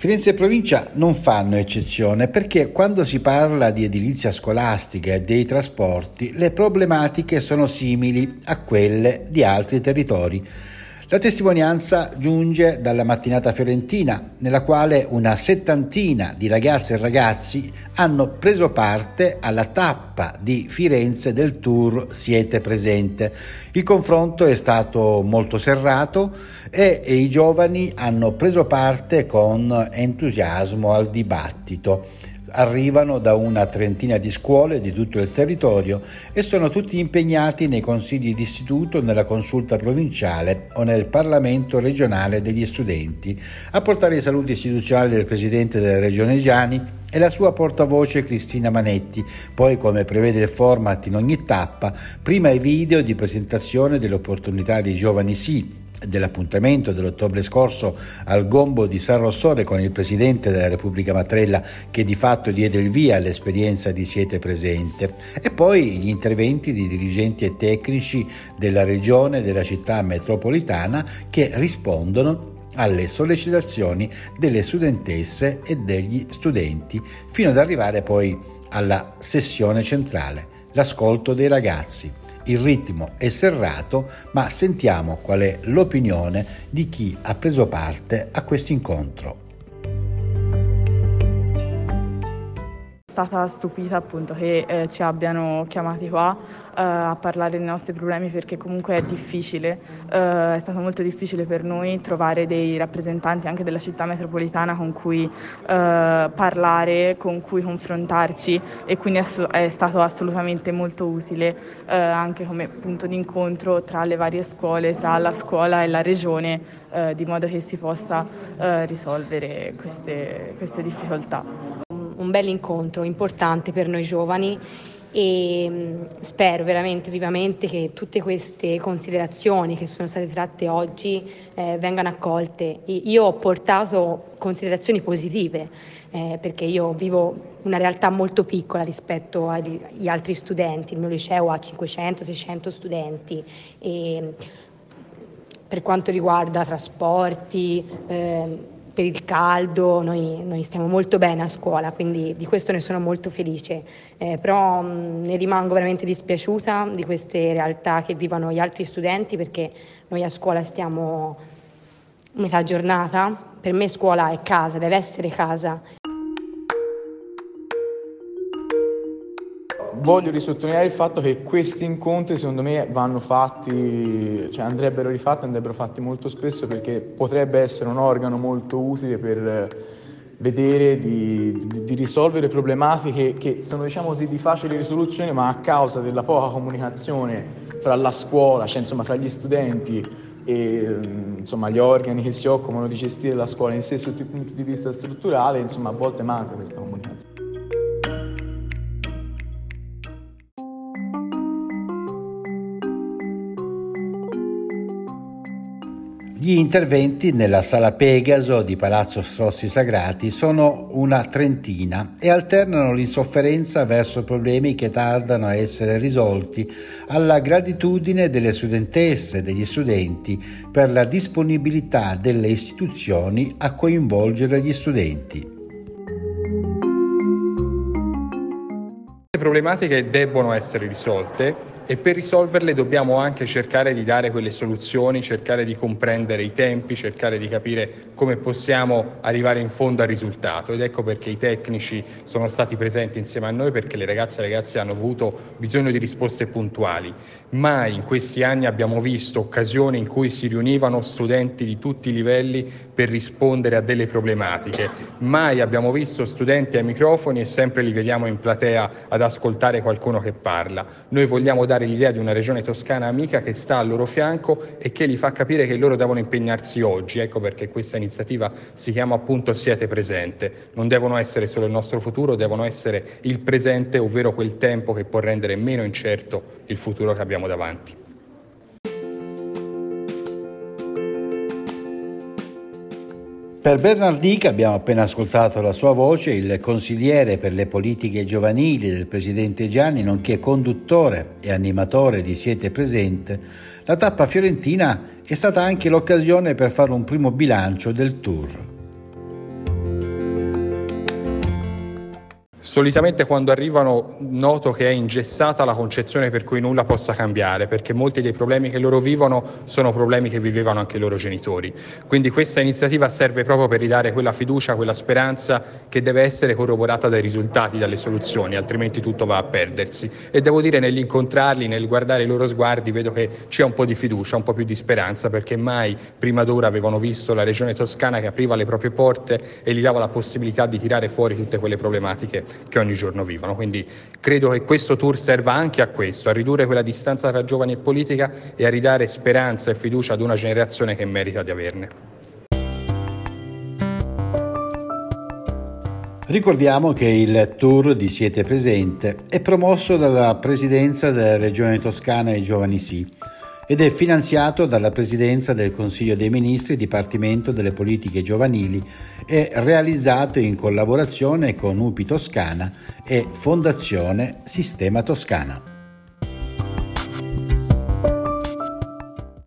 Firenze e provincia non fanno eccezione perché quando si parla di edilizia scolastica e dei trasporti le problematiche sono simili a quelle di altri territori. La testimonianza giunge dalla mattinata fiorentina, nella quale una settantina di ragazze e ragazzi hanno preso parte alla tappa di Firenze del tour Siete Presente. Il confronto è stato molto serrato e, e i giovani hanno preso parte con entusiasmo al dibattito arrivano da una trentina di scuole di tutto il territorio e sono tutti impegnati nei consigli d'istituto, nella consulta provinciale o nel Parlamento regionale degli studenti. A portare i saluti istituzionali del Presidente della Regione Gianni e la sua portavoce Cristina Manetti. Poi, come prevede il format in ogni tappa, prima i video di presentazione delle opportunità dei giovani sì dell'appuntamento dell'ottobre scorso al Gombo di San Rossore con il Presidente della Repubblica Matrella che di fatto diede il via all'esperienza di Siete Presente e poi gli interventi di dirigenti e tecnici della Regione e della città metropolitana che rispondono alle sollecitazioni delle studentesse e degli studenti fino ad arrivare poi alla sessione centrale, l'ascolto dei ragazzi. Il ritmo è serrato, ma sentiamo qual è l'opinione di chi ha preso parte a questo incontro. Stata stupita appunto che eh, ci abbiano chiamati qua eh, a parlare dei nostri problemi perché comunque è difficile, eh, è stato molto difficile per noi trovare dei rappresentanti anche della città metropolitana con cui eh, parlare, con cui confrontarci e quindi è stato assolutamente molto utile eh, anche come punto di incontro tra le varie scuole, tra la scuola e la regione, eh, di modo che si possa risolvere queste, queste difficoltà un bel incontro importante per noi giovani e mm, spero veramente vivamente che tutte queste considerazioni che sono state tratte oggi eh, vengano accolte. Io ho portato considerazioni positive eh, perché io vivo una realtà molto piccola rispetto agli altri studenti, il mio liceo ha 500-600 studenti e per quanto riguarda trasporti, eh, per il caldo, noi, noi, stiamo molto bene a scuola, quindi di questo ne sono molto felice, eh, però mh, ne rimango veramente dispiaciuta di queste realtà che vivono gli altri studenti perché noi a scuola stiamo metà giornata, per me scuola è casa, deve essere casa voglio risottolineare il fatto che questi incontri secondo me vanno fatti, cioè andrebbero rifatti, andrebbero fatti molto spesso perché potrebbe essere un organo molto utile per vedere di, di, di risolvere problematiche che sono diciamo così di facile risoluzione ma a causa della poca comunicazione fra la scuola, cioè insomma fra gli studenti e insomma, gli organi che si occupano di gestire la scuola in sé sotto il punto di vista strutturale, insomma a volte manca questa comunicazione. Gli interventi nella sala Pegaso di Palazzo Strozzi Sagrati sono una trentina e alternano l'insofferenza verso problemi che tardano a essere risolti alla gratitudine delle studentesse e degli studenti per la disponibilità delle istituzioni a coinvolgere gli studenti. Le problematiche debbono essere risolte e per risolverle dobbiamo anche cercare di dare quelle soluzioni, cercare di comprendere i tempi, cercare di capire come possiamo arrivare in fondo al risultato ed ecco perché i tecnici sono stati presenti insieme a noi perché le ragazze e ragazzi hanno avuto bisogno di risposte puntuali. Mai in questi anni abbiamo visto occasioni in cui si riunivano studenti di tutti i livelli per rispondere a delle problematiche. Mai abbiamo visto studenti ai microfoni e sempre li vediamo in platea ad ascoltare qualcuno che parla. Noi vogliamo dare l'idea di una regione toscana amica che sta al loro fianco e che li fa capire che loro devono impegnarsi oggi. Ecco perché questa iniziativa si chiama appunto Siete Presente. Non devono essere solo il nostro futuro, devono essere il presente, ovvero quel tempo che può rendere meno incerto il futuro che abbiamo davanti. Per Bernardi, che abbiamo appena ascoltato la sua voce, il consigliere per le politiche giovanili del presidente Gianni, nonché conduttore e animatore di Siete Presente, la tappa fiorentina è stata anche l'occasione per fare un primo bilancio del tour. Solitamente quando arrivano noto che è ingessata la concezione per cui nulla possa cambiare, perché molti dei problemi che loro vivono sono problemi che vivevano anche i loro genitori. Quindi questa iniziativa serve proprio per ridare quella fiducia, quella speranza che deve essere corroborata dai risultati, dalle soluzioni, altrimenti tutto va a perdersi. E devo dire nell'incontrarli, nel guardare i loro sguardi, vedo che c'è un po' di fiducia, un po' più di speranza, perché mai prima d'ora avevano visto la regione toscana che apriva le proprie porte e gli dava la possibilità di tirare fuori tutte quelle problematiche che ogni giorno vivono. Quindi credo che questo tour serva anche a questo, a ridurre quella distanza tra giovani e politica e a ridare speranza e fiducia ad una generazione che merita di averne. Ricordiamo che il tour di Siete Presente è promosso dalla Presidenza della Regione Toscana e Giovani Sì ed è finanziato dalla Presidenza del Consiglio dei Ministri, Dipartimento delle Politiche Giovanili e realizzato in collaborazione con UPI Toscana e Fondazione Sistema Toscana.